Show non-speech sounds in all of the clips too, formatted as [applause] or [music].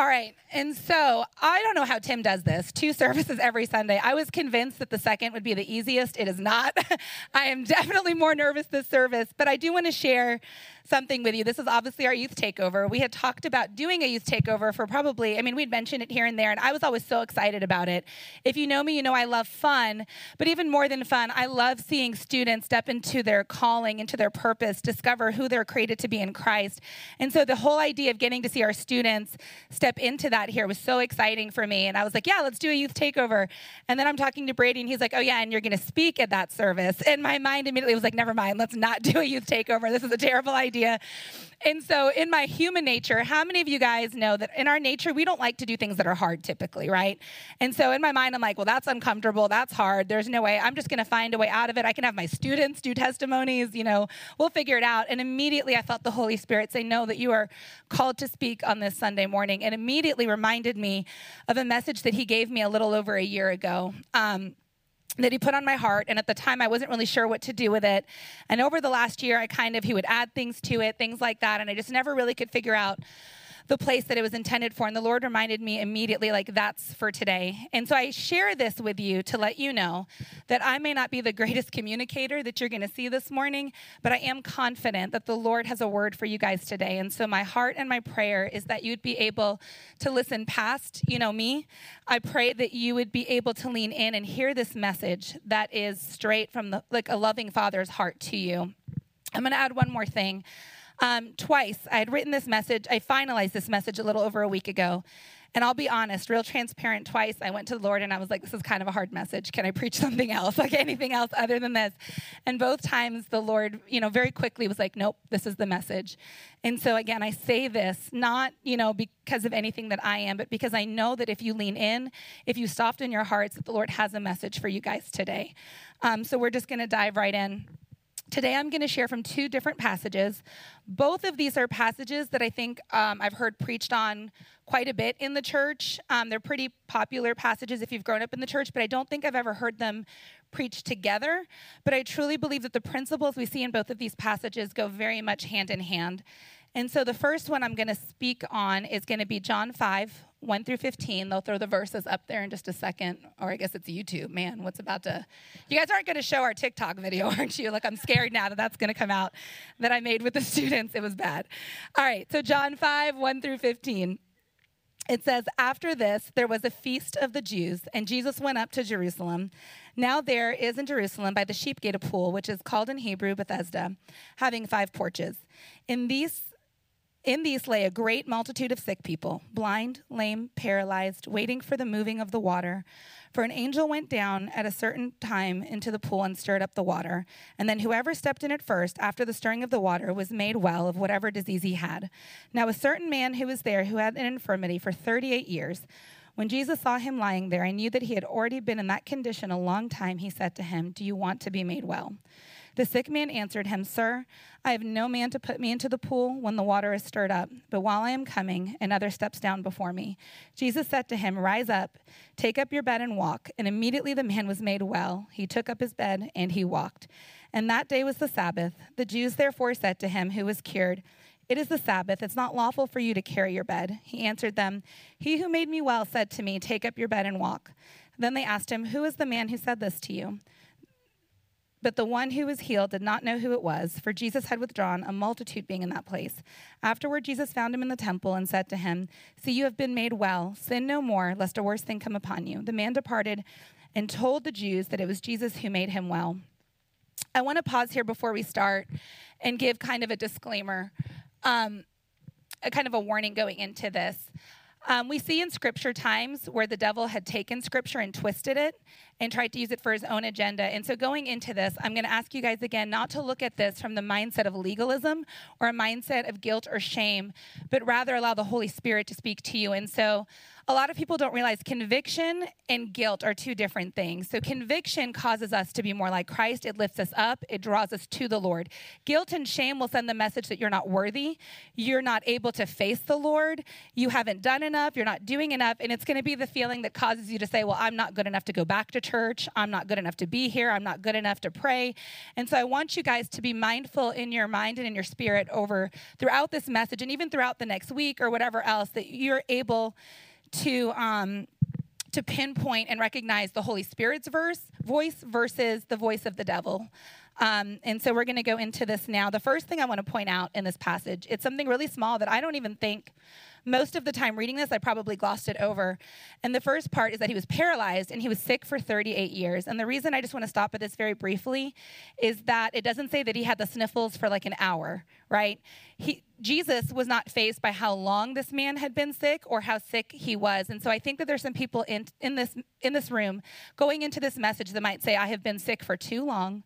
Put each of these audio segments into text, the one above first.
All right. And so I don't know how Tim does this two services every Sunday. I was convinced that the second would be the easiest. It is not. [laughs] I am definitely more nervous this service, but I do want to share something with you. This is obviously our youth takeover. We had talked about doing a youth takeover for probably, I mean, we'd mentioned it here and there, and I was always so excited about it. If you know me, you know I love fun, but even more than fun, I love seeing students step into their calling, into their purpose, discover who they're created to be in Christ. And so the whole idea of getting to see our students step into that here was so exciting for me. And I was like, yeah, let's do a youth takeover. And then I'm talking to Brady, and he's like, oh, yeah, and you're going to speak at that service. And my mind immediately was like, never mind, let's not [laughs] do a youth takeover. This is a terrible idea idea. And so, in my human nature, how many of you guys know that in our nature, we don't like to do things that are hard typically, right? And so, in my mind, I'm like, well, that's uncomfortable. That's hard. There's no way. I'm just going to find a way out of it. I can have my students do testimonies, you know, we'll figure it out. And immediately, I felt the Holy Spirit say, no, that you are called to speak on this Sunday morning. And immediately reminded me of a message that he gave me a little over a year ago. Um, that he put on my heart and at the time i wasn't really sure what to do with it and over the last year i kind of he would add things to it things like that and i just never really could figure out the place that it was intended for. And the Lord reminded me immediately, like, that's for today. And so I share this with you to let you know that I may not be the [laughs] greatest communicator that you're going to see this morning, but I am confident that the Lord has a word for you guys today. And so my heart and my prayer is that you'd be able to listen past, you know, me. I pray that you would be able to lean in and hear this message that is straight from the, like a loving father's heart to you. I'm going to add one more thing. Um, twice, I had written this message. I finalized this message a little over a week ago. And I'll be honest, real transparent, twice I went to the Lord and I was like, this is kind of a hard message. Can I preach [laughs] something else? Like anything else other than this? And both times the Lord, you know, very quickly was like, nope, this is the message. And so again, I say this not, you know, because of anything that I am, but because I know that if you lean in, if you soften your hearts, that the Lord has a message for you guys today. Um, so we're just going to dive right in. Today, I'm going to share from two different passages. Both of these are passages that I think um, I've heard preached on quite a bit in the church. Um, they're pretty popular passages if you've grown up in the church, but I don't think I've ever heard them preached together. But I truly believe that the principles we see in both of these passages go very much hand in hand. And so the first one I'm going to speak on is going to be John 5, 1 through 15. They'll throw the verses up there in just a second. Or I guess it's YouTube. Man, what's about to. You guys aren't going to show our TikTok video, [laughs] aren't you? Like, I'm scared now that that's going to come out that I made with the [laughs] students. It was bad. All right, so John 5, 1 through 15. It says, After this, there was a feast of the Jews, and Jesus went up to Jerusalem. Now there is in Jerusalem by the sheep gate a pool, which is called in Hebrew Bethesda, having five porches. In these in these lay a great multitude of sick people, blind, lame, paralyzed, waiting for the moving of the water. For an angel went down at a certain time into the pool and stirred up the water. And then whoever stepped in it first, after the stirring of the water, was made well of whatever disease he had. Now, a certain man who was there who had an infirmity for 38 years, when Jesus saw him lying there, and knew that he had already been in that condition a long time. He said to him, Do you want to be made well? The sick man answered him, Sir, I have no man to put me into the pool when the water is stirred up, but while I am coming, another steps down before me. Jesus said to him, Rise up, take up your bed and walk. And immediately the man was made well. He took up his bed and he walked. And that day was the Sabbath. The Jews therefore said to him, who was cured, It is the Sabbath. It's not lawful for you to carry your bed. He answered them, He who made me well said to me, Take up your bed and walk. Then they asked him, Who is the man who said this to you? But the one who was healed did not know who it was, for Jesus had withdrawn, a multitude being in that place. Afterward, Jesus found him in the temple and said to him, See, you have been made well. Sin no more, lest a worse thing come upon you. The man departed and told the Jews that it was Jesus who made him well. I want to pause here before we start and give kind of a disclaimer, um, a kind of a warning going into this. Um, we see in scripture times where the devil had taken scripture and twisted it and tried to use it for his own agenda. And so, going into this, I'm going to ask you guys again not to look at this from the mindset of legalism or a mindset of guilt or shame, but rather allow the Holy Spirit to speak to you. And so, a lot of people don't realize conviction and guilt are two different things. So, conviction causes us to be more like Christ. It lifts us up, it draws us to the Lord. Guilt and shame will send the message that you're not worthy, you're not able to face the Lord, you haven't done enough, you're not doing enough. And it's going to be the feeling that causes you to say, Well, I'm not good enough to go back to church, I'm not good enough to be here, I'm not good enough to pray. And so, I want you guys to be mindful in your mind and in your spirit over throughout this message and even throughout the next week or whatever else that you're able to um, to pinpoint and recognize the Holy Spirit's verse voice versus the voice of the devil. Um, and so we're going to go into this now. The first thing I want to point out in this passage, it's something really small that I don't even think most of the time reading this, I probably glossed it over. And the first part is that he was paralyzed and he was sick for 38 years. And the reason I just want to stop at this very briefly is that it doesn't say that he had the sniffles for like an hour, right? He, Jesus was not faced by how long this man had been sick or how sick he was. And so I think that there's some people in, in, this, in this room going into this message that might say, I have been sick for too long.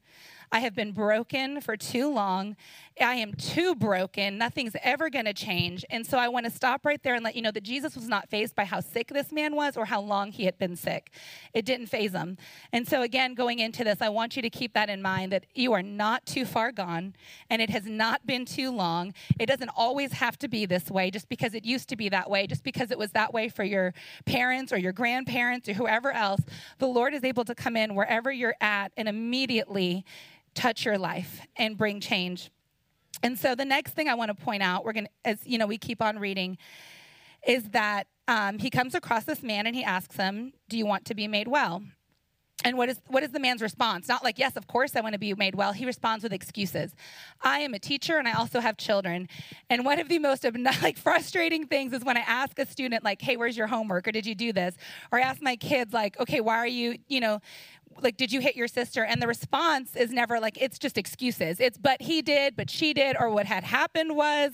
I have been broken for too long. I am too broken. Nothing's ever going to change. And so I want to stop right there and let you know that Jesus was not fazed by how sick this man was or how long he had been sick. It didn't faze him. And so, again, going into this, I want you to keep that in mind that you are not too far gone and it has not been too long. It doesn't always have to be this way just because it used to be that way, just because it was that way for your parents or your grandparents or whoever else. The Lord is able to come in wherever you're at and immediately touch your life and bring change. And so the next thing I want to point out, we're going to, as you know, we keep on reading, is that um, he comes across this man and he asks him, "Do you want to be made well?" And what is what is the man's response? Not like, "Yes, of course I want to be made well." He responds with excuses. I am a teacher and I also have children. And one of the most [laughs] like frustrating things is when I ask a student like, "Hey, where's your homework?" or "Did you do this?" or I ask my kids like, "Okay, why are you, you know, like did you hit your sister and the response is never like it's just excuses it's but he did but she did or what had happened was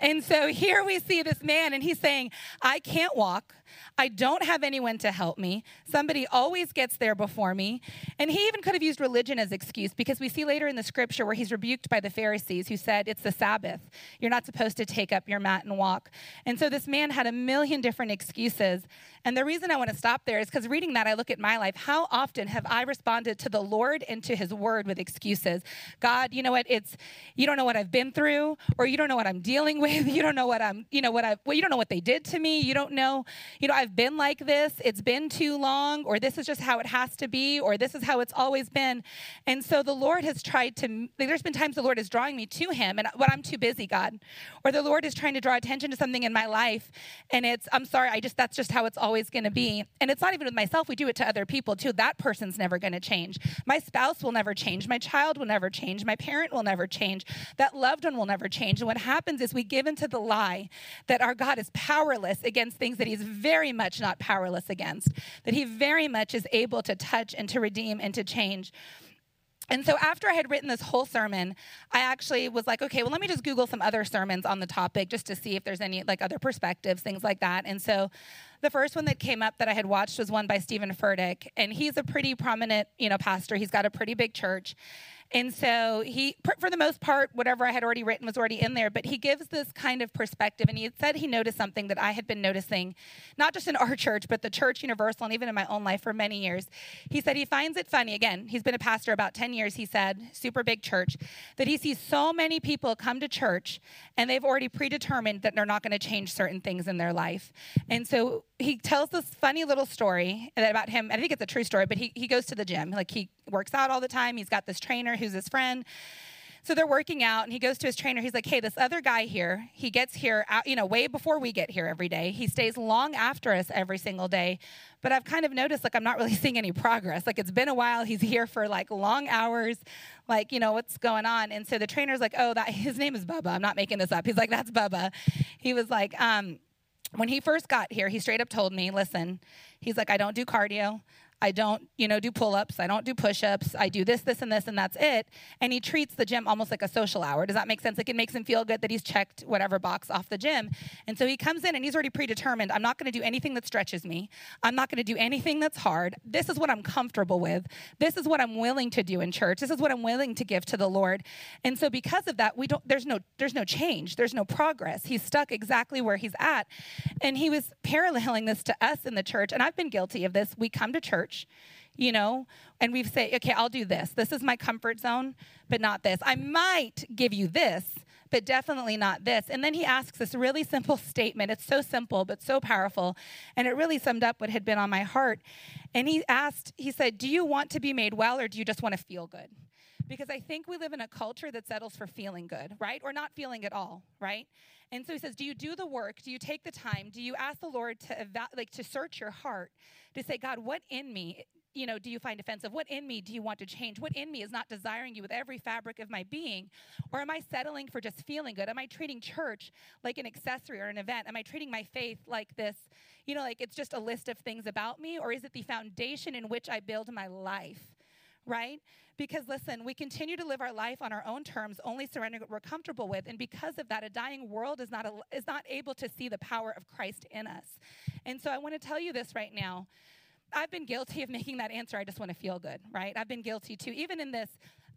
and so here we see this man and he's saying i can't walk I don't have anyone to help me. Somebody always gets there before me. And he even could have used religion as excuse because we see later in the scripture where he's rebuked by the Pharisees who said, It's the Sabbath. You're not supposed to take up your mat and walk. And so this man had a million different excuses. And the reason I want to stop there is because reading that, I look at my life. How often have I responded to the Lord and to his word with excuses? God, you know what? It's, you don't know what I've been through, or you don't know what I'm dealing with. [laughs] You don't know what I'm, you know, what I, well, you don't know what they did to me. You don't know, you know, I've been like this, it's been too long, or this is just how it has to be, or this is how it's always been. And so the Lord has tried to, there's been times the Lord is drawing me to Him, and when I'm too busy, God, or the Lord is trying to draw attention to something in my life, and it's, I'm sorry, I just, that's just how it's always going to be. And it's not even with myself, we do it to other people too. That person's never going to change. My spouse will never change. My child will never change. My parent will never change. That loved one will never change. And what happens is we give into the lie that our God is powerless against things that He's very much not powerless against, that he very much is able to touch and to redeem and to change. And so after I had written this whole sermon, I actually was like, okay, well, let me just Google some other sermons on the topic just to see if there's any like other perspectives, things like that. And so the first one that came up that I had watched was one by Stephen Furtick, and he's a pretty prominent, you know, pastor. He's got a pretty big church. And so he, for the most part, whatever I had already written was already in there, but he gives this kind of perspective. And he said he noticed something that I had been noticing, not just in our [laughs] church, but the church universal and even in my own life for many years. He said he finds it funny, again, he's been a pastor about 10 years, he said, super big church, that he sees so many people come to church and they've already predetermined that they're not going to change certain things in their life. And so he tells this funny little story about him. I think it's a true story, but he, he goes to the gym. Like he works out all the time. He's got this trainer who's his friend. So they're working out, and he goes to his trainer. He's like, "Hey, this other guy here, he gets here, out, you know, way before we get here every day. He stays long after us every single day. But I've kind of noticed, like, I'm not really [laughs] seeing any progress. Like, it's been a while. He's here for like long hours. Like, you know, what's going on? And so the trainer's like, "Oh, that his name is Bubba. I'm not making this up." He's like, "That's Bubba." He was like, um, when he first got here, he straight up told me, "Listen." He's like, I don't do cardio. I don't, you know, do pull-ups. I don't do push-ups. I do this, this, and this, and that's it. And he treats the gym almost like a social hour. Does that make sense? Like it makes him feel good that he's checked whatever box off the gym. And so he comes in and he's already predetermined. I'm not going to do anything that stretches me. I'm not going to do anything that's hard. This is what I'm comfortable with. This is what I'm willing to do in church. This is what I'm willing to give to the Lord. And so because of that, we don't. There's no. There's no change. There's no progress. He's stuck exactly where he's at. And he was paralleling this to us in the church. And I've been guilty of this. We come to church you know, and we've say, okay, I'll do this. This is my comfort zone, but not this. I might give you this, but definitely not this. And then he asks this really simple statement. It's so simple, but so powerful. And it really summed up what had been on my heart. And he asked, he said, Do you want to be made well or do you just want to feel good? Because I think we live in a culture that settles for feeling good, right? Or not feeling at all, right? And so he says, Do you do the work? Do you take the time? Do you ask the Lord to eva- like to search your heart to say, God, what in me you know, do you find offensive? What in me do you want to change? What in me is not desiring you with every fabric of my being? Or am I settling for just feeling good? Am I treating church like an accessory or an event? Am I treating my faith like this, you know, like it's just a list of things about me? Or is it the foundation in which I build my life? Right? Because listen, we continue to live our life on our own terms, only surrendering what we're comfortable with, and because of that, a dying world is not a, is not able to see the power of Christ in us. And so I want to tell you this right now I've been guilty of making that answer. I just want to feel good, right? I've been guilty too. Even in this,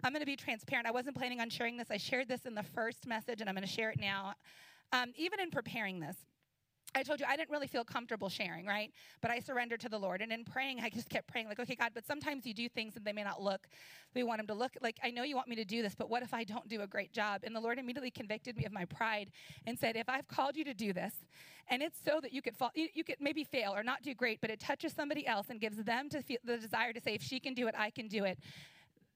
I'm going to be transparent. I wasn't planning on sharing this. I shared this in the first message, and I'm going to share it now. Um, even in preparing this, I told you I didn't really feel comfortable sharing, right? But I surrendered to the Lord. And in praying, I just kept praying, like, okay, God, but sometimes you do things and they may not look, we want them to look like, I know you want me to do this, but what if I don't do a great job? And the Lord immediately convicted me of my pride and said, if I've called you to do this, and it's so that you could fall, you, you could maybe fail or not do great, but it touches somebody else and gives them to feel the desire to say, if she can do it, I can do it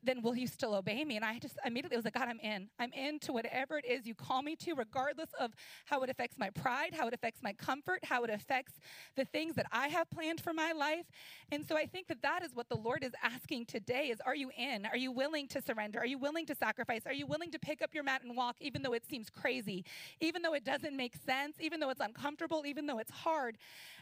then will you still obey me? And I just immediately was like, God, I'm in. I'm in to whatever it is you call me to, regardless of how it affects my pride, how it affects my comfort, how it affects the things that I have planned for my life. And so I think that that is what the Lord is asking today is are you in? Are you willing to surrender? Are you willing to sacrifice? Are you willing to pick up your mat and walk even though it seems crazy, even though it doesn't make sense, even though it's uncomfortable, even though it's hard?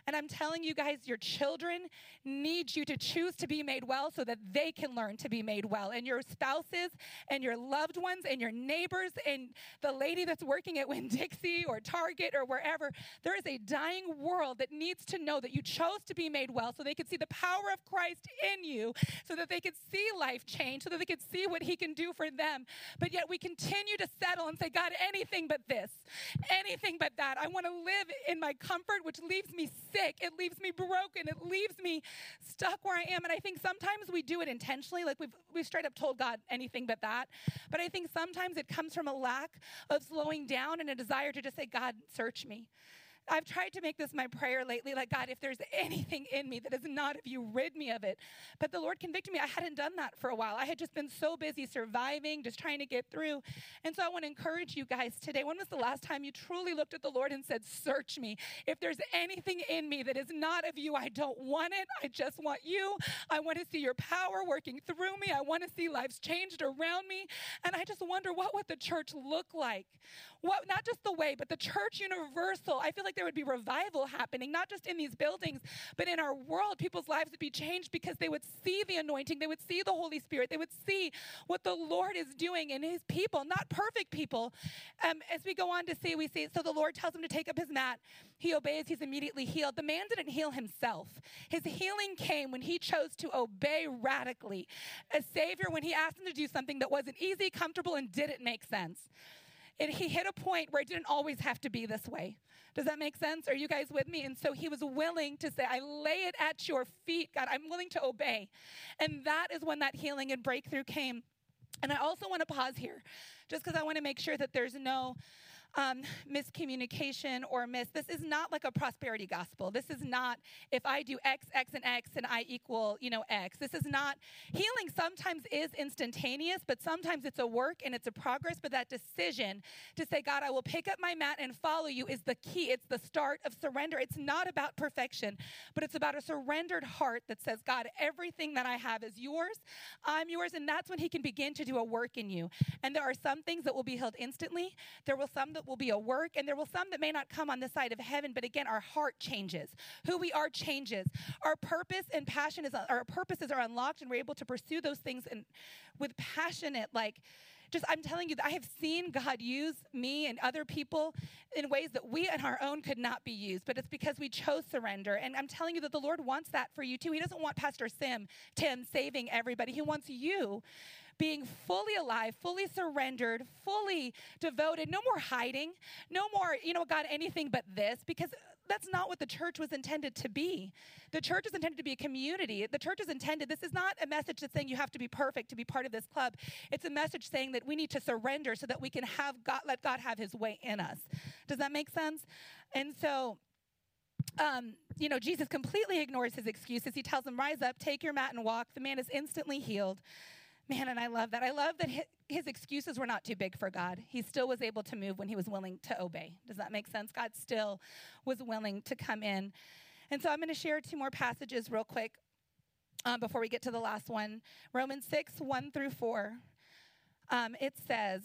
And I'm telling you guys, your children need you to choose to be made well so that they can learn to be made well. And your spouses and your loved ones and your neighbors and the lady that's working at Winn [laughs] Dixie or Target or wherever, there is a dying world that needs to know that you chose to be made well so they could see the power of Christ in you, so that they could see life change, so that they could see what He can do for them. But yet we continue to settle and say, God, anything but this, anything but that. I want to live in my comfort, which leaves me sick. It leaves me broken. It leaves me stuck where I am. And I think sometimes we do it intentionally, like we've, we've straight up told God anything but that. But I think sometimes it comes from a lack of slowing down and a desire to just say, God, search me. I've tried to make this my prayer lately like, God, if there's [laughs] anything in me that is not of you, rid me of it. But the Lord convicted me. I hadn't done that for a while. I had just been so busy surviving, just trying to get through. And so I want to encourage you guys today. When was the last time you truly looked at the Lord and said, Search me? If there's anything in me that is not of you, I don't want it. I just want you. I want to see your power working through me. I want to see lives changed around me. And I just wonder what would the church look like? What, not just the way, but the church universal. I feel like there would be revival happening, not just in these buildings, but in our world. People's lives would be changed because they would see the anointing, they would see the Holy Spirit, they would see what the Lord is doing in his people, not perfect people. Um, as we go on to see, we see, so the Lord tells him to take up his mat. He obeys, he's immediately healed. The man didn't heal himself. His healing came when he chose to obey radically. A Savior, when he asked him to do something that wasn't easy, comfortable, and didn't make sense. And he hit a point where it didn't always have to be this way. Does that make sense? Are you guys with me? And so he was willing to say, I lay it at your feet, God. I'm willing to obey. And that is when that healing and breakthrough came. And I also want to pause here just because I want to make sure that there's no um, miscommunication or miss. This is not like a prosperity gospel. This is not if I do X, X, and X, and I equal, you know, X. This is not healing. Sometimes is instantaneous, but sometimes it's a work and it's a progress. But that decision to say, God, I will pick up my mat and follow you is the key. It's the start of surrender. It's not about perfection, but it's about a surrendered heart that says, God, everything that I have is yours. I'm yours, and that's when He can begin to do a work in you. And there are some things that will be healed instantly. There will some that will be a work, and there will some that may not come on this side of heaven. But again, our heart changes. Who we are changes. Our purpose and passion is our purposes are unlocked, and we're able to pursue those things and with passionate, like just I'm telling you that I have seen God use me and other people in ways that we on our own could not be used, but it's because we chose surrender. And I'm telling you that the Lord wants that for you too. He doesn't want Pastor Sim, Tim saving everybody. He wants you being fully alive, fully surrendered, fully devoted, no more hiding, no more, you know, God, anything but this, because that's not what the church was intended to be. The church is intended to be a community. The church is intended, this is not a message that's saying you have to be perfect to be part of this club. It's a message saying that we need to surrender so that we can have God, let God have his way in us. Does that make sense? And so, um, you know, Jesus completely ignores his excuses. He tells him, Rise up, take your mat, and walk. The man is instantly healed. Man, and I love that. I love that his excuses were not too big for God. He still was able to move when he was willing to obey. Does that make sense? God still was willing to come in. And so I'm going to share two more passages real quick um, before we get to the last one. Romans 6, 1 through 4. Um, it says,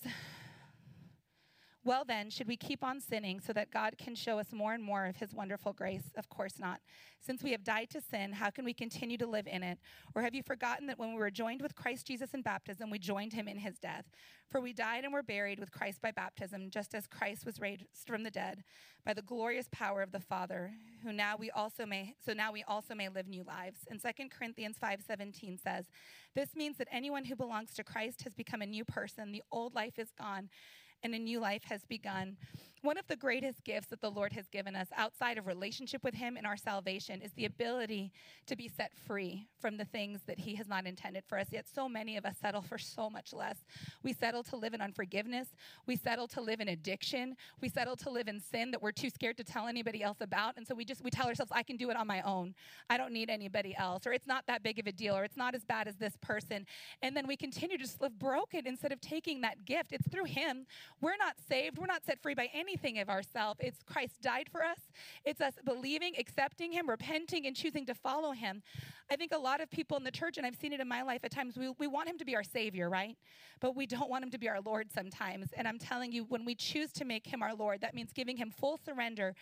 well, then, should we keep on sinning so that God can show us more and more of his wonderful grace? Of course not. Since we have died to sin, how can we continue to live in it? Or have you forgotten that when we were joined with Christ Jesus in baptism, we joined him in his death? For we died and were buried with Christ by baptism, just as Christ was raised from the dead by the glorious power of the Father, who now we also may so now we also may live new lives. And 2 Corinthians 5:17 says, "This means that anyone who belongs to Christ has become a new person. The old life is gone." And a new life has begun. One of the greatest gifts that the Lord has given us outside of relationship with Him and our salvation is the ability to be set free from the things that He has not intended for us. Yet, so many of us settle for so much less. We settle to live in unforgiveness, we settle to live in addiction, we settle to live in sin that we're too scared to tell anybody else about. And so we just we tell ourselves, I can do it on my own. I don't need anybody else, or it's not that big of a deal, or it's not as bad as this person. And then we continue to live broken instead of taking that gift. It's through Him we're not saved. We're not set free by anything of ourselves. It's Christ died for us. It's us believing, accepting Him, repenting, and choosing to follow Him. I think a lot of people in the church, and I've seen it in my life at times, we, we want Him to be our Savior, right? But we don't want Him to be our Lord sometimes. And I'm telling you, when we choose to make Him our Lord, that means giving Him full surrender.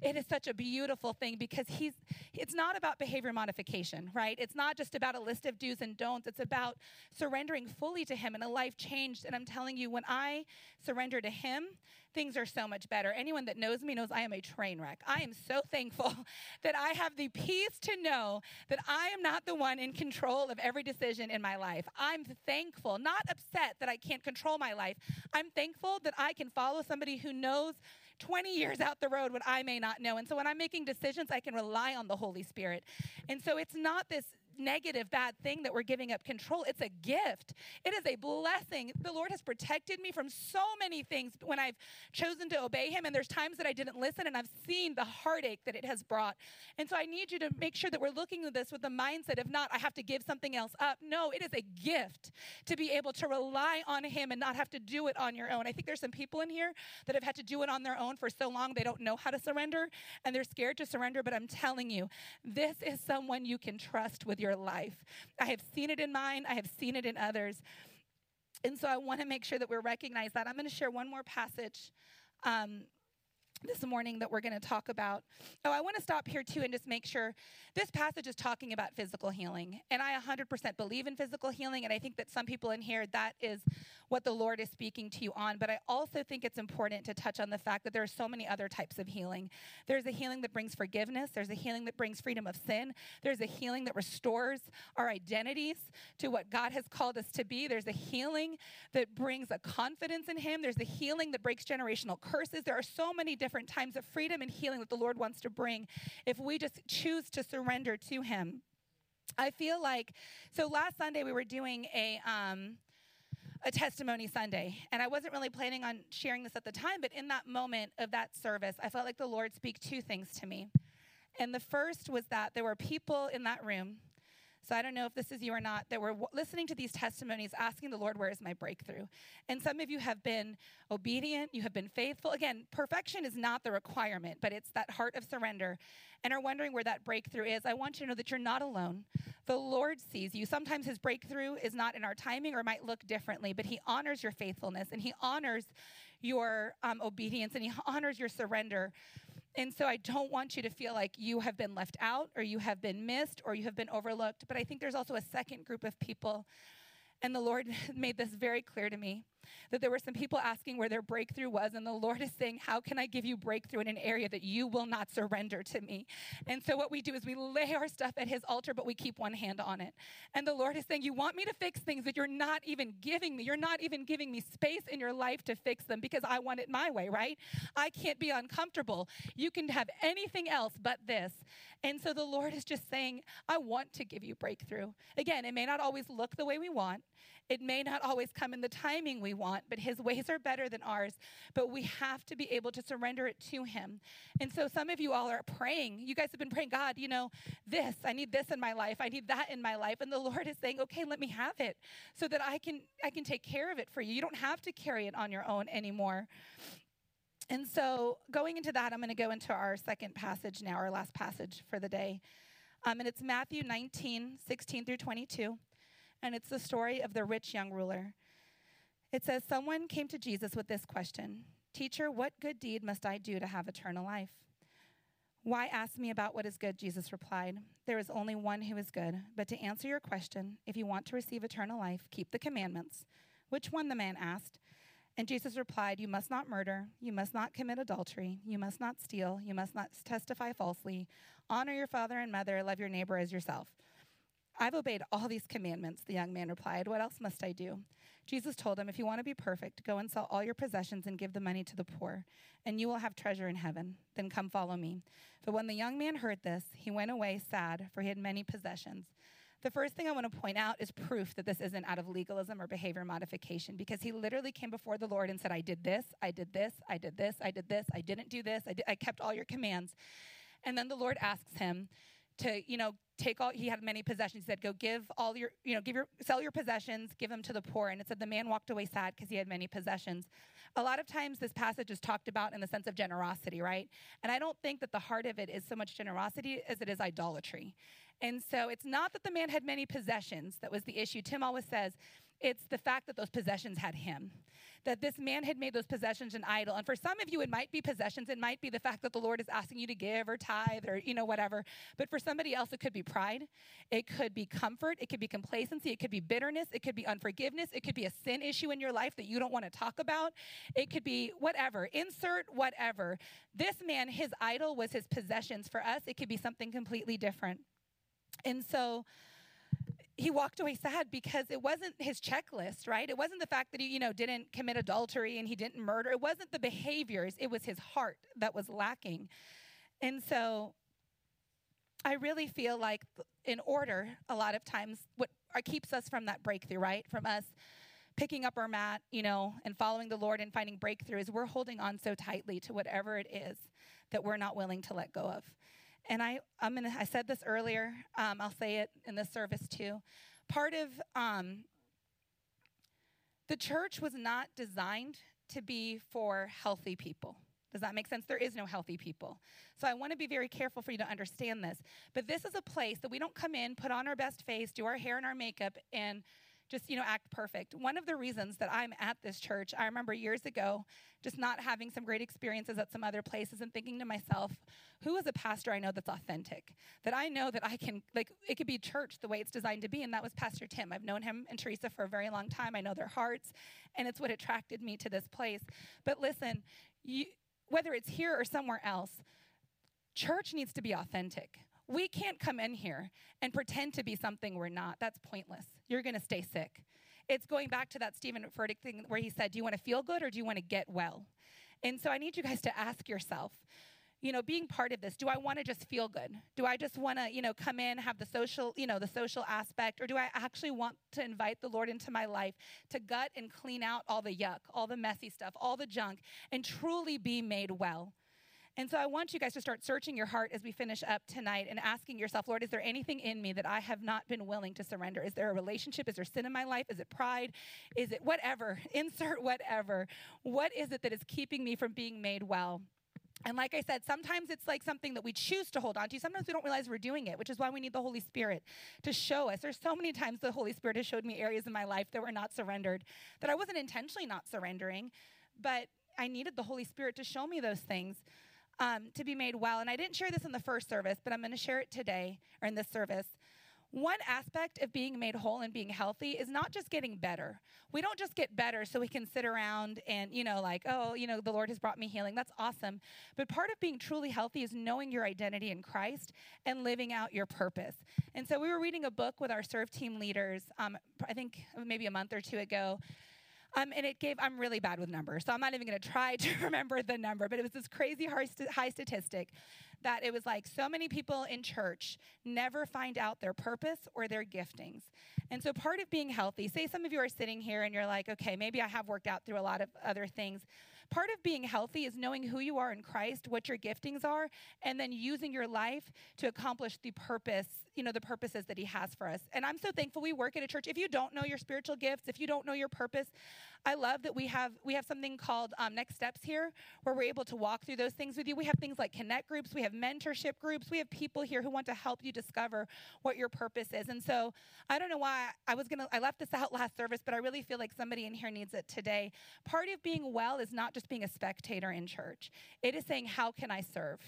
It is such a beautiful thing because He's, it's not about behavior modification, right? It's not just about a list of do's and don'ts. It's about surrendering fully to Him and a life changed. And I'm telling you, when I surrender to Him, things are so much better. Anyone that knows me knows I am a train wreck. I am so thankful [laughs] that I have the peace to know that I am not the one in control of every decision in my life. I'm thankful, not upset that I can't control my life. I'm thankful that I can follow somebody who knows 20 years out the road what I may not know. And so when I'm making decisions, I can rely on the Holy Spirit. And so it's not this negative, bad thing that we're giving up control. It's a gift, it is a blessing. The Lord has protected me from so many things when I've chosen to obey Him. And there's times that I didn't listen, and I've seen the heartache that it has brought. And so I need you to make sure that we're looking at this with the mindset of not, I have to give something else up. No, it is a gift to be able to rely on Him and not have to do it on your own. I think there's some people in here that have had to do it on their own for so long they don't know how to surrender and they're scared to surrender. But I'm telling you, this is someone you can trust with your life. I have seen it in mine, I have seen it in others. And so I want to make sure that we recognize that. I'm going to share one more passage. Um, this morning that we're going to talk about. Oh, I want to stop here too and just make sure this passage is talking about physical healing. And I 100% believe in physical healing. And I think that some people in here, that is what the Lord is speaking to you on. But I also think it's important to touch on the fact that there are so many other types of healing. There's a healing that brings forgiveness, there's a healing that brings freedom of sin, there's a healing that restores our identities to what God has called us to be, there's a healing that brings a confidence in Him, there's a healing that breaks generational curses. There are so many different different times of freedom and healing that the Lord wants to bring if we just choose to surrender to Him. I feel like, so last Sunday we were doing a, um, a testimony Sunday. And I wasn't really planning on sharing this at the time, but in that moment of that service, I felt like the Lord speak two things to me. And the first was that there were people in that room so I don't know if this is you or not that we're listening to these testimonies, asking the Lord, where is my breakthrough? And some of you have been obedient, you have been faithful. Again, perfection is not the requirement, but it's that heart of surrender and are wondering where that breakthrough is. I want you to know that you're not alone. The Lord sees you. Sometimes his breakthrough is not in our timing or might look differently, but he honors your faithfulness and he honors your um, obedience and He honors your surrender. And so I don't want you to feel like you have been left out or you have been missed or you have been overlooked. But I think there's also a second group of people. And the Lord [laughs] made this very clear to me that there were some people asking where their breakthrough was, and the Lord is saying, How can I give you breakthrough in an area that you will not surrender to me? And so, what we do is we lay our stuff at His altar, but we keep one hand on it. And the Lord is saying, You want me to fix things that you're not even giving me. You're not even giving me space in your life to fix them because I want it my way, right? I can't be uncomfortable. You can have anything else but this. And so, the Lord is just saying, I want to give you breakthrough. Again, it may not always look the way we want, it may not always come in the timing we want, but His ways are better than ours. But we have to be able to surrender it to Him. And so some of you all are praying. You guys have been praying, God, you know, this, I need this in my life. I need that in my life. And the Lord is saying, okay, let me have it so that I can I can take care of it for you. You don't have to carry it on your own anymore. And so, going into that, I'm going to go into our second passage now, our last passage for the day. Um, and it's Matthew 19, 16 through 22. And it's the story of the rich young ruler. It says, Someone came to Jesus with this question Teacher, what good deed must I do to have eternal life? Why ask me about what is good? Jesus replied. There is only one who is good. But to answer your question, if you want to receive eternal life, keep the commandments. Which one? the man asked. And Jesus replied, You must not murder, you must not commit adultery, you must not steal, you must not testify falsely, honor your father and mother, love your neighbor as yourself. I've obeyed all these commandments, the young man replied. What else must I do? Jesus told him, If you want to be perfect, go and sell all your possessions and give the money to the poor, and you will have treasure in heaven. Then come follow me. But when the young man heard this, he went away sad, for he had many possessions. The first thing I want to point out is proof that this isn't out of legalism or behavior modification because he literally came before the Lord and said, I did this, I did this, I did this, I did this, I didn't do this, I, did, I kept all your commands. And then the Lord asks him to, you know, take all he had many possessions. He said go give all your you know give your sell your possessions give them to the poor. And it said the man walked away sad because he had many possessions. A lot of times this passage is talked about in the sense of generosity right? And i don't think that the heart of it is so much generosity as it is idolatry. And so it's not that the man had many possessions that was the issue. Tim always says it's the fact that those possessions had him that this man had made those possessions an idol. And for some of you, it might be possessions. It might be the fact that the Lord is asking you to give or tithe or, you know, whatever. But for somebody else, it could be pride. It could be comfort. It could be complacency. It could be bitterness. It could be unforgiveness. It could be a sin issue in your life that you don't want to talk about. It could be whatever. Insert whatever. This man, his idol was his possessions. For us, it could be something completely different. And so, he walked away sad because it wasn't his checklist, right? It wasn't the fact that he, you know, didn't commit adultery and he didn't murder. It wasn't the behaviors, it was his heart that was lacking. And so I really feel like in order a lot of times what uh, keeps us from that breakthrough, right? From us picking up our mat, you know, and following the Lord and finding breakthrough is we're holding on so tightly to whatever it is that we're not willing to let go of. And I, I'm gonna, I said this earlier, um, I'll say it in this service too. Part of um, the church was not designed to be for healthy people. Does that make sense? There is no healthy people. So I want to be very careful for you to understand this. But this is a place that we don't come in, put on our best face, do our hair and our makeup, and just, you know, act perfect. One of the reasons that I'm at this church, I remember years ago just not having some great experiences at some other places and thinking to myself, who is a pastor I know that's authentic? That I know that I can, like, it could be church the way it's designed to be. And that was Pastor Tim. I've known him and Teresa for a very long time. I know their hearts, and it's what attracted me to this place. But listen, you, whether it's here or somewhere else, church needs to be authentic. We can't come in here and pretend to be something we're not. That's pointless. You're going to stay sick. It's going back to that Stephen Furtick thing where he said, Do you want to feel good or do you want to get well? And so I need you guys to ask yourself, you know, being part of this, do I want to just feel good? Do I just want to, you know, come in, have the social, you know, the social aspect, or do I actually want to invite the Lord into my life to gut and clean out all the yuck, all the messy stuff, all the junk, and truly be made well? And so I want you guys to start searching your heart as we finish up tonight and asking yourself, Lord, is there anything in me that I have not been willing to surrender? Is there a relationship? Is there sin in my life? Is it pride? Is it whatever? [laughs] Insert whatever. What is it that is keeping me from being made well? And like I said, sometimes it's like something that we choose to hold on to. Sometimes we don't realize we're doing it, which is why we need the Holy Spirit to show us. There's so many times the Holy Spirit has showed me areas in my life that were not surrendered, that I wasn't intentionally not surrendering, but I needed the Holy Spirit to show me those things um, to be made well. And I didn't share this in the first service, but I'm going to share it today or in this service. One aspect of being made whole and being healthy is not just getting better. We don't just get better so we can sit around and, you know, like, oh, you know, the Lord has brought me healing. That's awesome. But part of being truly healthy is knowing your identity in Christ and living out your purpose. And so we were reading a book with our serve team leaders, um, I think maybe a month or two ago. Um, and it gave, I'm really bad with numbers, so I'm not even going to try [laughs] to remember the number, but it was this crazy high statistic that it was like so many people in church never find out their purpose or their giftings. And so part of being healthy, say some of you are sitting here and you're like, okay, maybe I have worked out through a lot of other things. Part of being healthy is knowing who you are in Christ, what your giftings are, and then using your life to accomplish the purpose, you know, the purposes that He has for us. And I'm so thankful we work at a church. If you don't know your spiritual gifts, if you don't know your purpose, I love that we have we have something called um, Next Steps here, where we're able to walk through those things with you. We have things like connect groups, we have mentorship groups, we have people here who want to help you discover what your purpose is. And so I don't know why I was gonna I left this out last service, but I really feel like somebody in here needs it today. Part of being well is not just being a spectator in church. It is saying, how can I serve?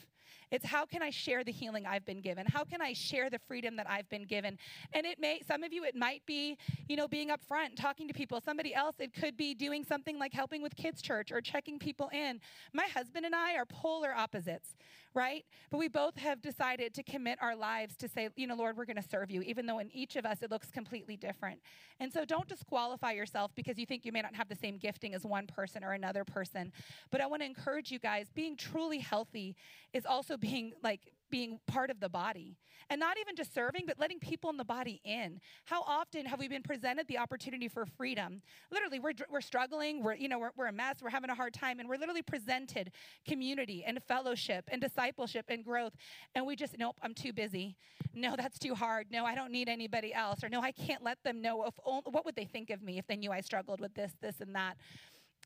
It's how can I share the healing I've been given? How can I share the freedom that I've been given? And it may, some of you, it might be, you know, being upfront, talking to people. Somebody else, it could be doing something like helping with kids' church or checking people in. My husband and I are polar opposites, right? But we both have decided to commit our lives to say, you know, Lord, we're going to serve you, even though in each of us it looks completely different. And so don't disqualify yourself because you think you may not have the same gifting as one person or another person. But I want to encourage you guys, being truly healthy is also being like being part of the body. And not even just serving but letting people in the body in. How often have we been presented the opportunity for freedom? Literally we're, we're struggling we're you know we're, we're a mess we're having a hard time and we're literally presented community and fellowship and discipleship and growth. And we just nope i'm too busy. No that's too hard. No i don't need anybody else. Or no i can't let them know if, what would they think of me if they knew i struggled with this this and that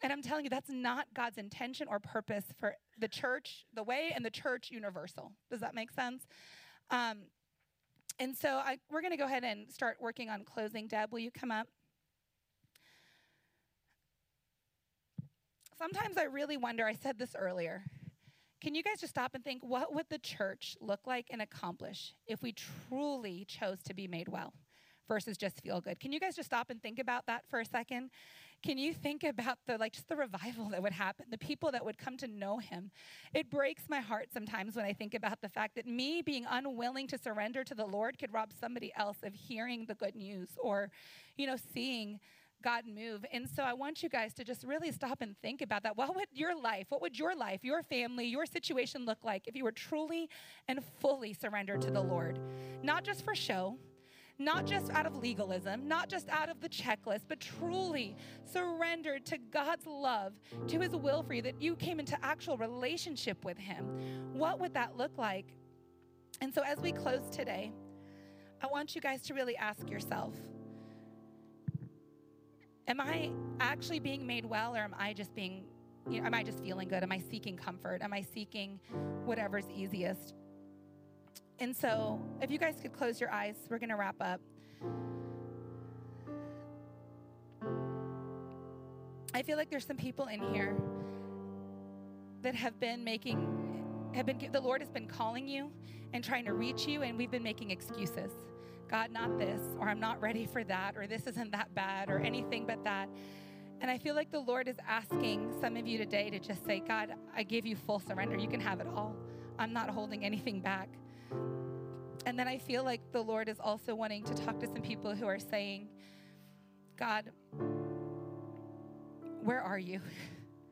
and I'm telling you, that's not God's intention or purpose for the church, the way, and the church universal. Does that make sense? Um, and so I, we're going to go ahead and start working on closing. Deb, will you come up? Sometimes I really wonder, I said this earlier. Can you guys just stop and think, what would the church look like and accomplish if we truly chose to be made well? Versus just feel good. Can you guys just stop and think about that for a second? Can you think about the like just the revival that would happen, the people that would come to know him? It breaks my heart sometimes when I think about the fact that me being unwilling to surrender to the Lord could rob somebody else of hearing the good news or, you know, seeing God move. And so I want you guys to just really stop and think about that. What would your life, what would your life, your family, your situation look like if you were truly and fully surrendered to the Lord? Not just for show, not just out of legalism, not just out of the checklist, but truly surrendered to God's love, to His will for you, that you came into actual relationship with Him. What would that look like? And so, as we close today, I want you guys to really ask yourself Am I actually being made well, or am I just being, you know, am I just feeling good? Am I seeking comfort? Am I seeking whatever's easiest? And so, if you guys could close your eyes, we're going to wrap up. I feel like there's some people in here that have been making, have been, the Lord has been calling you and trying to reach you, and we've been making excuses. God, not this, or I'm not ready for that, or this isn't that bad, or anything but that. And I feel like the Lord is asking some of you today to just say, God, I give you full surrender. You can have it all. I'm not holding anything back. And then I feel like the Lord is also wanting to talk to some people who are saying, God, where are you?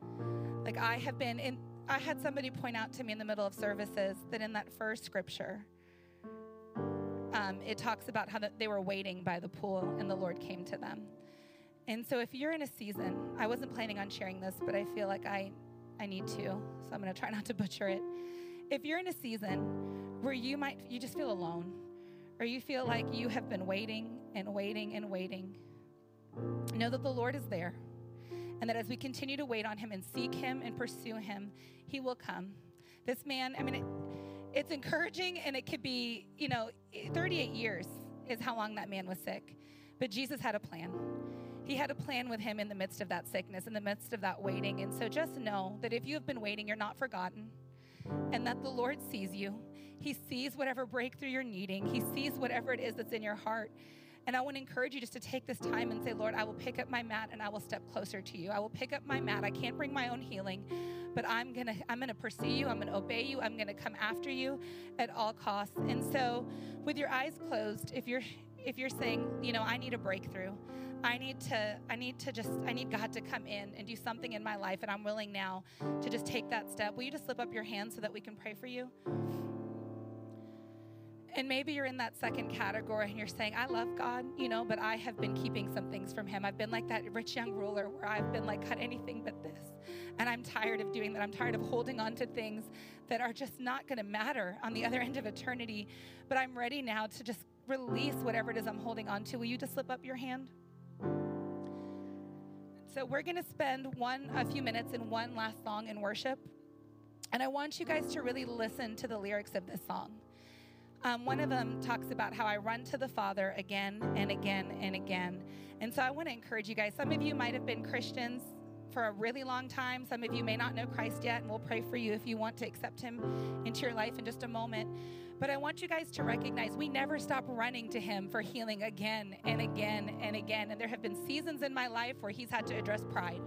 [laughs] like I have been in, I had somebody point out to me in the middle of services that in that first scripture, um, it talks about how they were waiting by the pool and the Lord came to them. And so if you're in a season, I wasn't planning on sharing this, but I feel like I, I need to, so I'm going to try not to butcher it. If you're in a season where you might you just feel alone or you feel like you have been waiting and waiting and waiting know that the lord is there and that as we continue to wait on him and seek him and pursue him he will come this man i mean it, it's encouraging and it could be you know 38 years is how long that man was sick but jesus had a plan He had a plan with him in the midst of that sickness, in the midst of that waiting. And so just know that if you have been waiting, you're not forgotten and that the Lord sees you. He sees whatever breakthrough you're needing, He sees whatever it is that's in your heart. And I want to encourage you just to take this time and say, Lord, I will pick up my mat and I will step closer to you. I will pick up my mat. I can't bring my own healing, but I'm going to I'm going to pursue you. I'm going to obey you. I'm going to come after you at all costs. And so, with your eyes closed, if you're if you're saying, you know, I need a breakthrough, I need to I need to just I need God to come in and do something in my life and I'm willing now to just take that step. Will you just slip up your hand so that we can pray for you? And maybe you're in that second category and you're saying, I love God, you know, but I have been keeping some things from Him. I've been like that rich young ruler where I've been like, cut anything but this. And I'm tired of doing that. I'm tired of holding on to things that are just not going to matter on the other end of eternity. But I'm ready now to just release whatever it is I'm holding on to. Will you just slip up your hand? So we're going to spend one a few minutes in one last song in worship. And I want you guys to really listen to the lyrics of this song. Um, one of them talks about how I run to the Father again and again and again. And so I want to encourage you guys. Some of you might have been Christians for a really long time. Some of you may not know Christ yet, and we'll pray for you if you want to accept Him into your life in just a moment. But I want you guys to recognize we never stop running to Him for healing again and again and again. And there have been seasons in my life where He's had to address pride.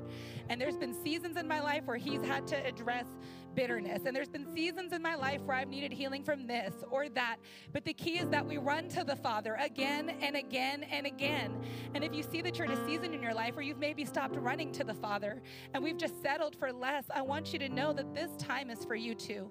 And there's been seasons in my life where He's had to address bitterness. And there's been seasons in my life where I've needed healing from this or that. But the key is that we run to the Father again and again and again. And if you see that you're in a season in your life where you've maybe stopped running to the Father and we've just settled for less, I want you to know that this time is for you too.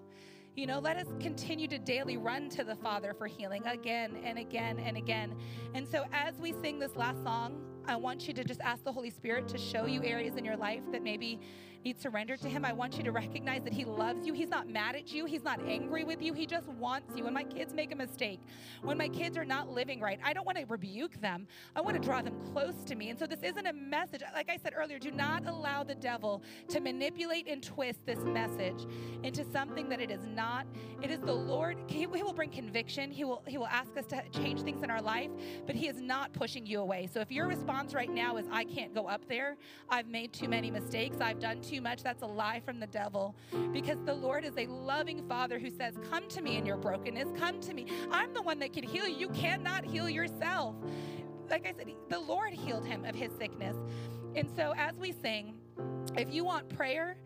You know, let us continue to daily run to the Father for healing again and again and again. And so, as we sing this last song, I want you to just ask the Holy Spirit to show you areas in your life that maybe need surrendered to Him, I want you to recognize that He loves you. He's not mad at you, He's not angry with you. He just wants you. When my kids make a mistake, when my kids are not living right, I don't want to rebuke them. I want to draw them close to me. And so this isn't a message. Like I said earlier, do not allow the devil to manipulate and twist this message into something that it is not. It is the Lord. He, he will bring conviction. He will, he will ask us to change things in our life, but He is not pushing you away. So if your response right now is, I can't go up there, I've made too many mistakes, I've done too much, that's a lie from the devil. Because the Lord is a loving Father who says, Come to me in your brokenness. Come to me. I'm the one that can heal you. You cannot heal yourself. Like I said, the Lord healed him of his sickness. And so as we sing, if you want prayer,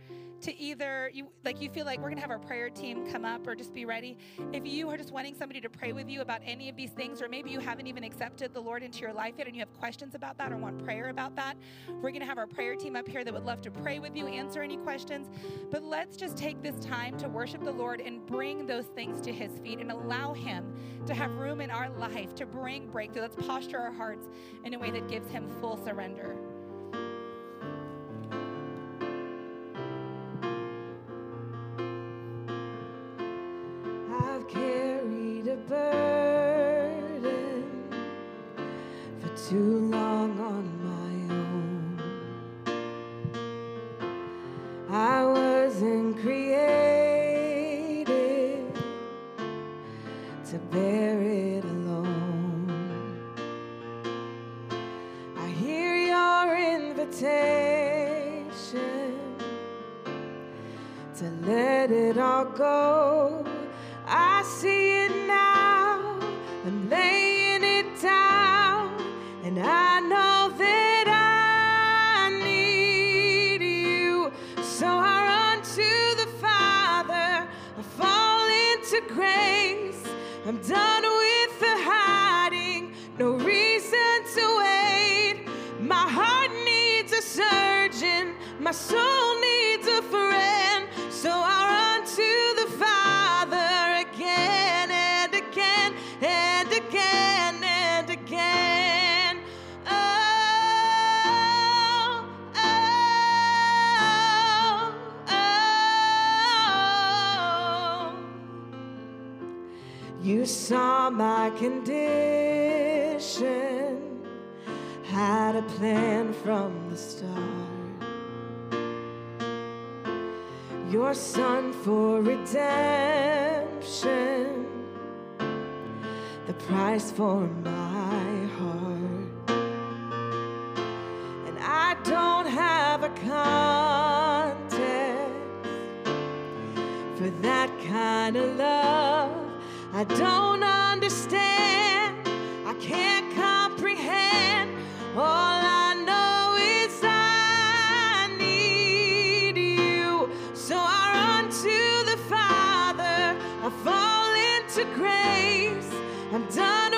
to either you like you feel like we're going to have our prayer team come up or just be ready. If you are just wanting somebody to pray with you about any of these things or maybe you haven't even accepted the lord into your life yet and you have questions about that or want prayer about that we're going to have our prayer team up here that would love to pray with you answer any questions. But let's just take this time to worship the lord and bring those things to his feet and allow him to have room in our life to bring breakthrough. Let's posture our hearts in a way that gives him full surrender You saw my condition, had a plan from the start. Your son for redemption, the price for my heart. And I don't have a context for that kind of love I don't understand. I can't comprehend. All I know is I need you. So I run to the Father. I fall into grace. I'm done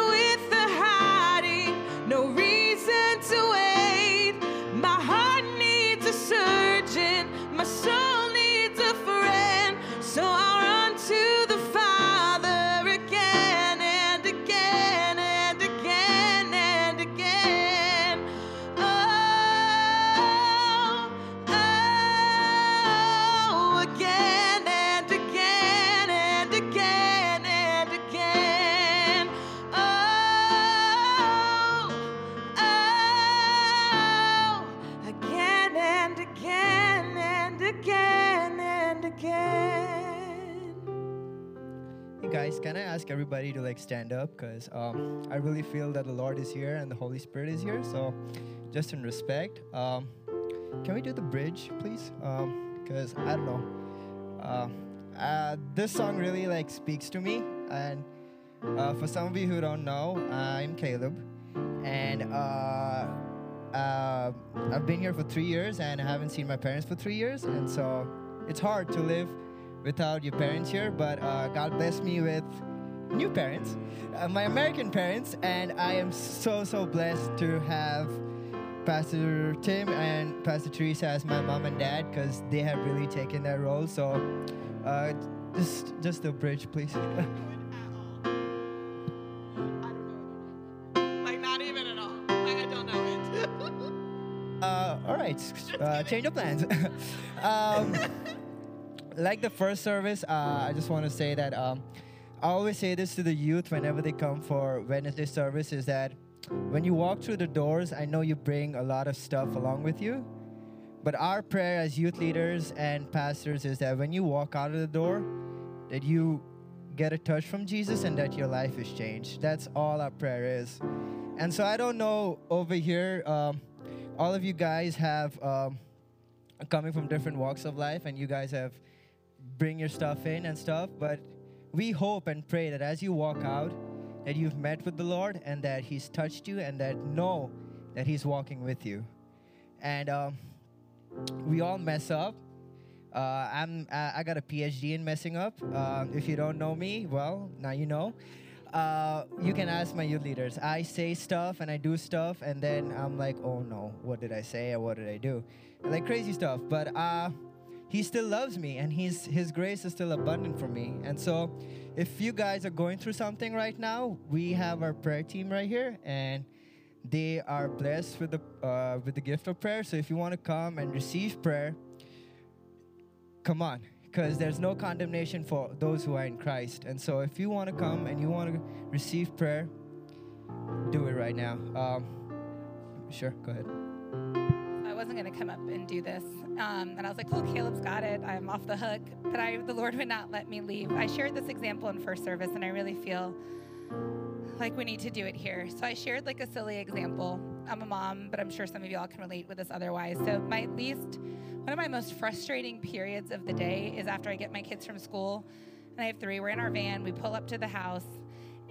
can I ask everybody to like stand up? Because um, I really feel that the Lord is here and the Holy Spirit is here. So, just in respect, um, can we do the bridge, please? Because I don't know. Uh, uh, this song really like speaks to me. And uh, for some of you who don't know, I'm Caleb, and uh, uh, I've been here for three years, and I haven't seen my parents for three years, and so it's hard to live without your parents here. But uh, God blessed me with new parents, uh, my American parents, and I am so so blessed to have Pastor Tim and Pastor Teresa as my mom and dad because they have really taken that role. So, uh, just just the bridge, please. [laughs] Like not even at all. Like I don't know it. [laughs] Uh, all right, uh, change of plans. [laughs] um, like the first service, uh, I just want to say that um, I always say this to the youth whenever they come for Wednesday service is that when you walk through the doors, I know you bring a lot of stuff along with you. But our prayer as youth leaders and pastors is that when you walk out of the door, that you get a touch from Jesus and that your life is changed. That's all our prayer is. And so I don't know over here, um, all of you guys have um, coming from different walks of life, and you guys have bring your stuff in and stuff. But we hope and pray that as you walk out, that you've met with the Lord and that He's touched you, and that know that He's walking with you. And um, we all mess up. Uh, I'm I got a PhD in messing up. Uh, if you don't know me, well, now you know. Uh, you can ask my youth leaders. I say stuff and I do stuff, and then I'm like, oh no, what did I say or what did I do? Like crazy stuff. But uh, he still loves me, and he's his grace is still abundant for me. And so, if you guys are going through something right now, we have our prayer team right here, and they are blessed with the uh, with the gift of prayer. So if you want to come and receive prayer, come on because there's no condemnation for those who are in Christ. And so if you want to come and you want to receive prayer, do it right now. Um, sure, go ahead. Wasn't going to come up and do this. Um, and I was like, cool, Caleb's got it. I'm off the hook. But I, the Lord would not let me leave. I shared this example in first service, and I really feel like we need to do it here. So I shared like a silly example. I'm a mom, but I'm sure some of y'all can relate with this otherwise. So my least, one of my most frustrating periods of the day is after I get my kids from school, and I have three. We're in our van. We pull up to the house,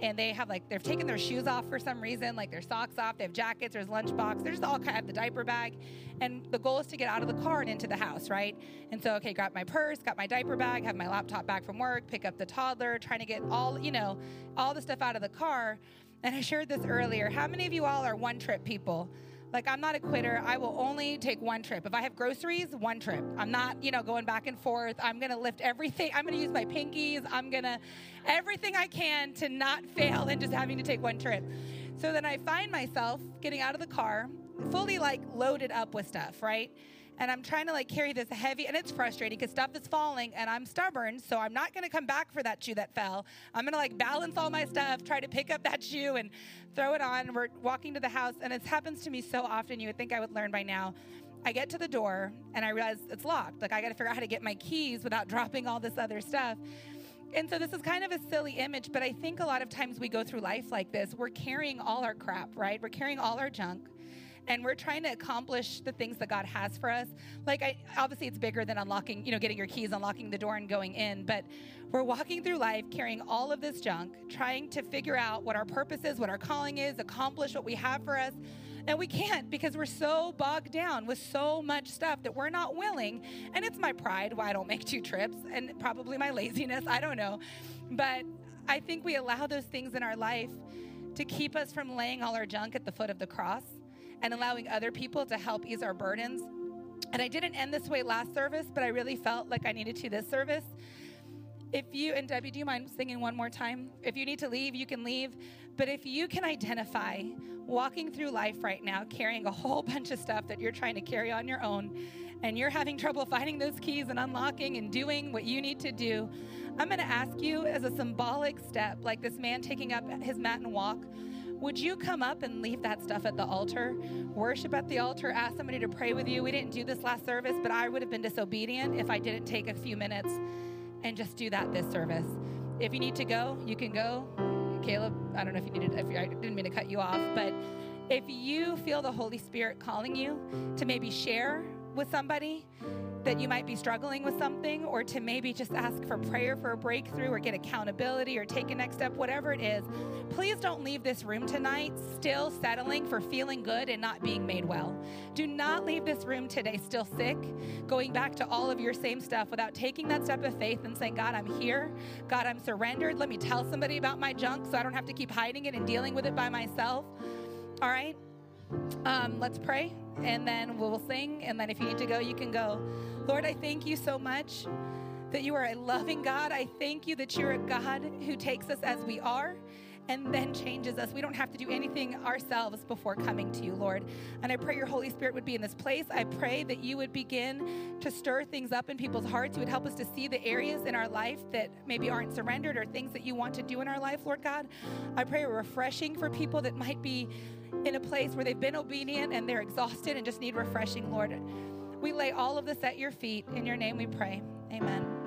and they have like they've taken their shoes off for some reason, like their socks off. They have jackets. There's lunchbox. There's all kind of the diaper bag, and the goal is to get out of the car and into the house, right? And so, okay, grab my purse, got my diaper bag, have my laptop back from work, pick up the toddler, trying to get all you know, all the stuff out of the car. And I shared this earlier. How many of you all are one trip people? Like, I'm not a quitter. I will only take one trip. If I have groceries, one trip. I'm not, you know, going back and forth. I'm going to lift everything. I'm going to use my pinkies. I'm going to, everything I can to not fail and just having to take one trip. So then I find myself getting out of the car, fully like loaded up with stuff, right? And I'm trying to like carry this heavy, and it's frustrating because stuff is falling, and I'm stubborn, so I'm not gonna come back for that shoe that fell. I'm gonna like balance all my stuff, try to pick up that shoe and throw it on. We're walking to the house, and it happens to me so often. You would think I would learn by now. I get to the door and I realize it's locked. Like I got to figure out how to get my keys without [laughs] dropping all this other stuff. And so this is kind of a silly image, but I think a lot of times we go through life like this. We're carrying all our crap, right? We're carrying all our junk. And we're trying to accomplish the things that God has for us. Like, I, obviously, it's bigger than unlocking, you know, getting your keys, unlocking the door, and going in. But we're walking through life carrying all of this junk, trying to figure out what our purpose is, what our calling is, accomplish what we have for us. And we can't because we're so bogged down with so much stuff that we're not willing. And it's my pride why I don't make two trips and probably my laziness. I don't know. But I think we allow those things in our life to keep us from laying all our junk at the foot of the cross and allowing other people to help ease our burdens. And I didn't end this way last service, but I really felt like I needed to this service. If you, and Debbie, do you mind singing one more time? If you need to leave, you can leave. But if you can identify walking through life right now, carrying a whole [laughs] bunch of stuff that you're trying to carry on your own, and you're having trouble finding those keys and unlocking and doing what you need to do, I'm going to ask you as a symbolic step, like this man taking up his mat and walk, would you come up and leave that stuff at the altar? Worship at the altar, ask somebody to pray with you. We didn't do this last service, but I would have been disobedient if I didn't take a few minutes and just do that this service. If you need to go, you can go. Caleb, I don't know if you needed, if I didn't mean to cut you off, but if you feel the Holy Spirit calling you to maybe share with somebody that you might be struggling with something, or to maybe just ask for prayer for a breakthrough, or get accountability, or take a next step, whatever it is, please don't leave this room tonight still settling for feeling good and not being made well. Do not leave this room today still sick, going back to all of your same stuff without taking that step of faith and saying, God, I'm here. God, I'm surrendered. Let me tell somebody about my junk so I don't have to keep hiding it and dealing with it by myself. All right? Um, let's pray and then we'll sing. And then if you need to go, you can go. Lord, I thank you so much that you are a loving God. I thank you that you're a God who takes us as we are and then changes us. We don't have to do anything ourselves before coming to you, Lord. And I pray your Holy Spirit would be in this place. I pray that you would begin to stir things up in people's hearts. You would help us to see the areas in our life that maybe aren't surrendered or things that you want to do in our life, Lord God. I pray a refreshing for people that might be in a place where they've been obedient and they're exhausted and just need refreshing, Lord. We lay all of this at your feet. In your name we pray. Amen.